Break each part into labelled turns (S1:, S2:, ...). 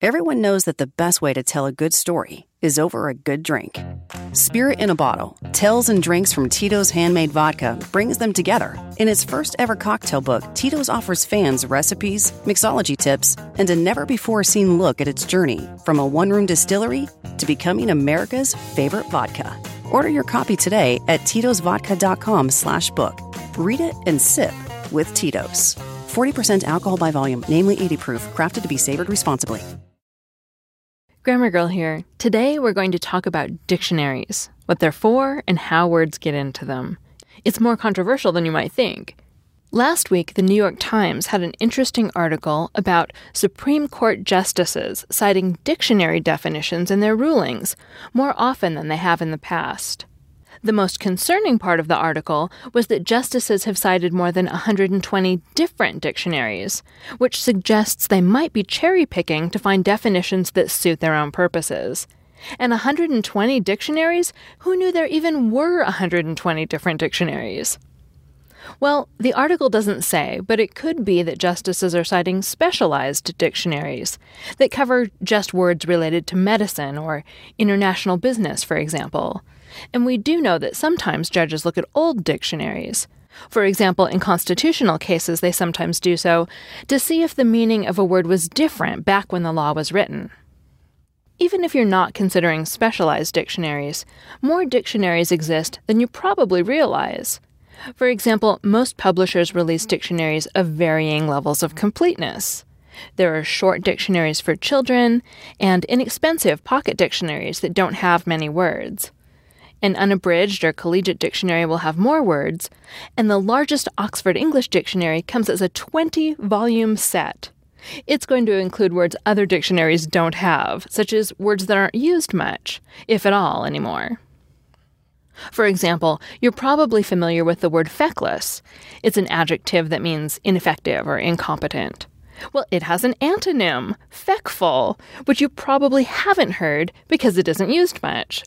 S1: Everyone knows that the best way to tell a good story is over a good drink. Spirit in a Bottle, Tales and Drinks from Tito's Handmade Vodka brings them together. In its first ever cocktail book, Tito's offers fans recipes, mixology tips, and a never before seen look at its journey from a one room distillery to becoming America's favorite vodka. Order your copy today at titosvodka.com slash book. Read it and sip with Tito's. 40% alcohol by volume, namely 80 proof, crafted to be savored responsibly.
S2: Grammar Girl here. Today we're going to talk about dictionaries, what they're for, and how words get into them. It's more controversial than you might think. Last week, the New York Times had an interesting article about Supreme Court justices citing dictionary definitions in their rulings more often than they have in the past. The most concerning part of the article was that justices have cited more than 120 different dictionaries, which suggests they might be cherry picking to find definitions that suit their own purposes. And 120 dictionaries? Who knew there even were 120 different dictionaries? Well, the article doesn't say, but it could be that justices are citing specialized dictionaries that cover just words related to medicine or international business, for example. And we do know that sometimes judges look at old dictionaries. For example, in constitutional cases, they sometimes do so to see if the meaning of a word was different back when the law was written. Even if you're not considering specialized dictionaries, more dictionaries exist than you probably realize. For example, most publishers release dictionaries of varying levels of completeness. There are short dictionaries for children and inexpensive pocket dictionaries that don't have many words. An unabridged or collegiate dictionary will have more words, and the largest Oxford English dictionary comes as a 20 volume set. It's going to include words other dictionaries don't have, such as words that aren't used much, if at all, anymore. For example, you're probably familiar with the word feckless. It's an adjective that means ineffective or incompetent. Well, it has an antonym, feckful, which you probably haven't heard because it isn't used much.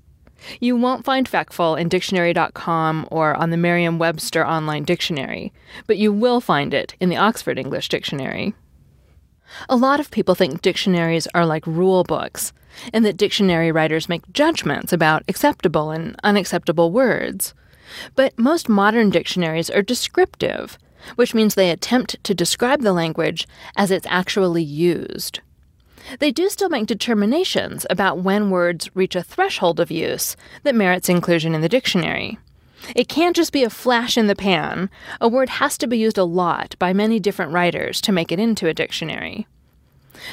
S2: You won't find feckful in dictionary.com or on the Merriam Webster Online Dictionary, but you will find it in the Oxford English Dictionary. A lot of people think dictionaries are like rule books, and that dictionary writers make judgments about acceptable and unacceptable words. But most modern dictionaries are descriptive, which means they attempt to describe the language as it's actually used. They do still make determinations about when words reach a threshold of use that merits inclusion in the dictionary. It can't just be a flash in the pan. A word has to be used a lot by many different writers to make it into a dictionary.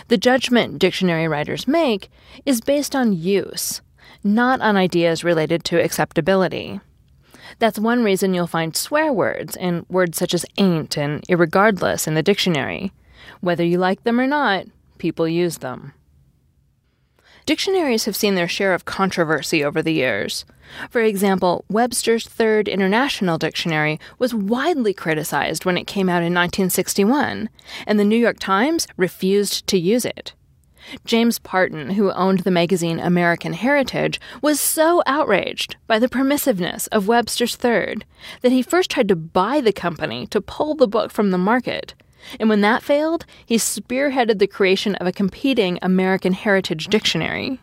S2: The judgment dictionary writers make is based on use, not on ideas related to acceptability. That's one reason you'll find swear words and words such as ain't and irregardless in the dictionary. Whether you like them or not, people use them. Dictionaries have seen their share of controversy over the years. For example, Webster's Third International Dictionary was widely criticized when it came out in 1961, and the New York Times refused to use it. James Parton, who owned the magazine American Heritage, was so outraged by the permissiveness of Webster's Third that he first tried to buy the company to pull the book from the market and when that failed, he spearheaded the creation of a competing American Heritage Dictionary.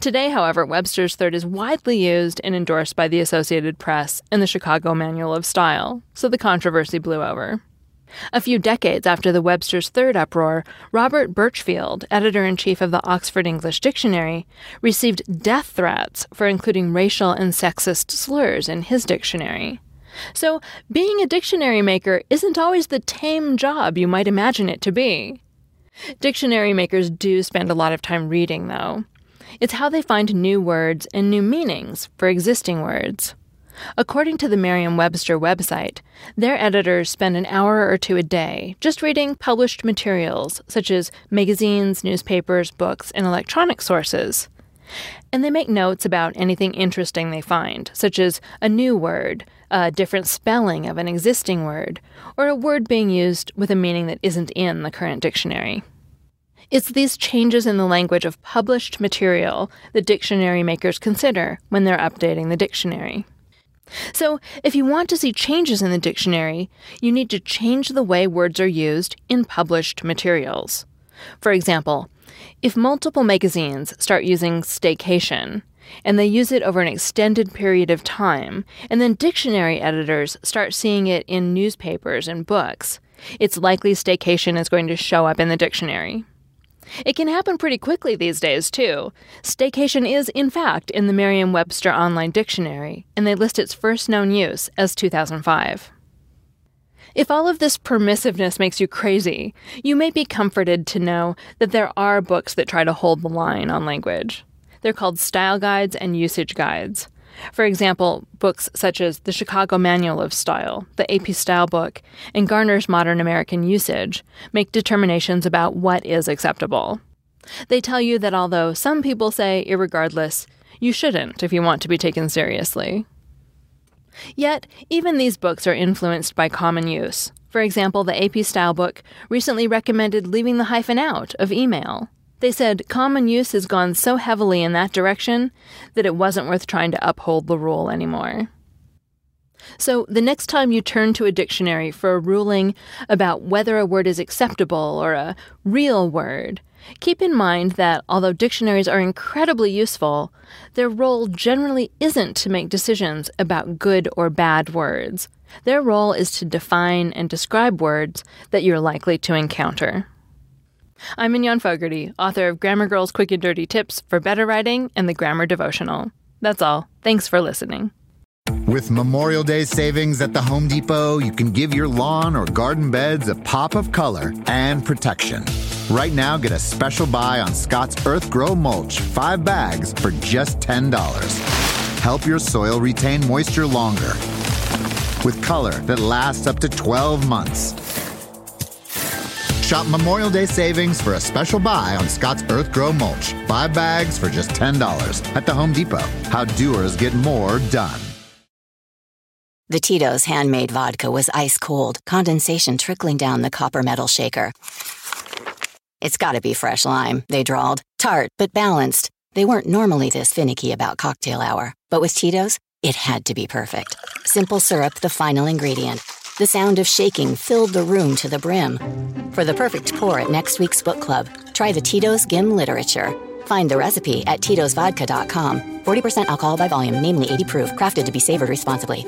S2: Today, however, Webster's Third is widely used and endorsed by the Associated Press and the Chicago Manual of Style, so the controversy blew over. A few decades after the Webster's Third uproar, Robert Burchfield, editor in chief of the Oxford English Dictionary, received death threats for including racial and sexist slurs in his dictionary. So, being a dictionary maker isn't always the tame job you might imagine it to be. Dictionary makers do spend a lot of time reading, though. It's how they find new words and new meanings for existing words. According to the Merriam Webster website, their editors spend an hour or two a day just reading published materials such as magazines, newspapers, books, and electronic sources. And they make notes about anything interesting they find, such as a new word, a different spelling of an existing word, or a word being used with a meaning that isn't in the current dictionary. It's these changes in the language of published material that dictionary makers consider when they're updating the dictionary. So, if you want to see changes in the dictionary, you need to change the way words are used in published materials. For example, if multiple magazines start using staycation, and they use it over an extended period of time, and then dictionary editors start seeing it in newspapers and books, it's likely staycation is going to show up in the dictionary. It can happen pretty quickly these days, too. Staycation is, in fact, in the Merriam Webster Online Dictionary, and they list its first known use as 2005. If all of this permissiveness makes you crazy, you may be comforted to know that there are books that try to hold the line on language. They're called style guides and usage guides. For example, books such as the Chicago Manual of Style, the AP Style book, and Garner's Modern American Usage make determinations about what is acceptable. They tell you that although some people say, irregardless, you shouldn't if you want to be taken seriously. Yet, even these books are influenced by common use. For example, the AP Style book recently recommended leaving the hyphen out of email. They said common use has gone so heavily in that direction that it wasn't worth trying to uphold the rule anymore. So, the next time you turn to a dictionary for a ruling about whether a word is acceptable or a real word, keep in mind that although dictionaries are incredibly useful, their role generally isn't to make decisions about good or bad words. Their role is to define and describe words that you're likely to encounter. I'm Mignon Fogarty, author of Grammar Girl's Quick and Dirty Tips for Better Writing and the Grammar Devotional. That's all. Thanks for listening.
S3: With Memorial Day savings at the Home Depot, you can give your lawn or garden beds a pop of color and protection. Right now, get a special buy on Scott's EarthGro Mulch, five bags for just $10. Help your soil retain moisture longer with color that lasts up to 12 months. Shop Memorial Day savings for a special buy on Scott's EarthGro Mulch. Five bags for just $10 at the Home Depot. How doers get more done.
S4: The Tito's handmade vodka was ice cold, condensation trickling down the copper metal shaker. It's gotta be fresh lime, they drawled. Tart, but balanced. They weren't normally this finicky about cocktail hour, but with Tito's, it had to be perfect. Simple syrup, the final ingredient the sound of shaking filled the room to the brim. For the perfect pour at next week's book club, try the Tito's Gim Literature. Find the recipe at titosvodka.com. 40% alcohol by volume, namely 80 proof, crafted to be savored responsibly.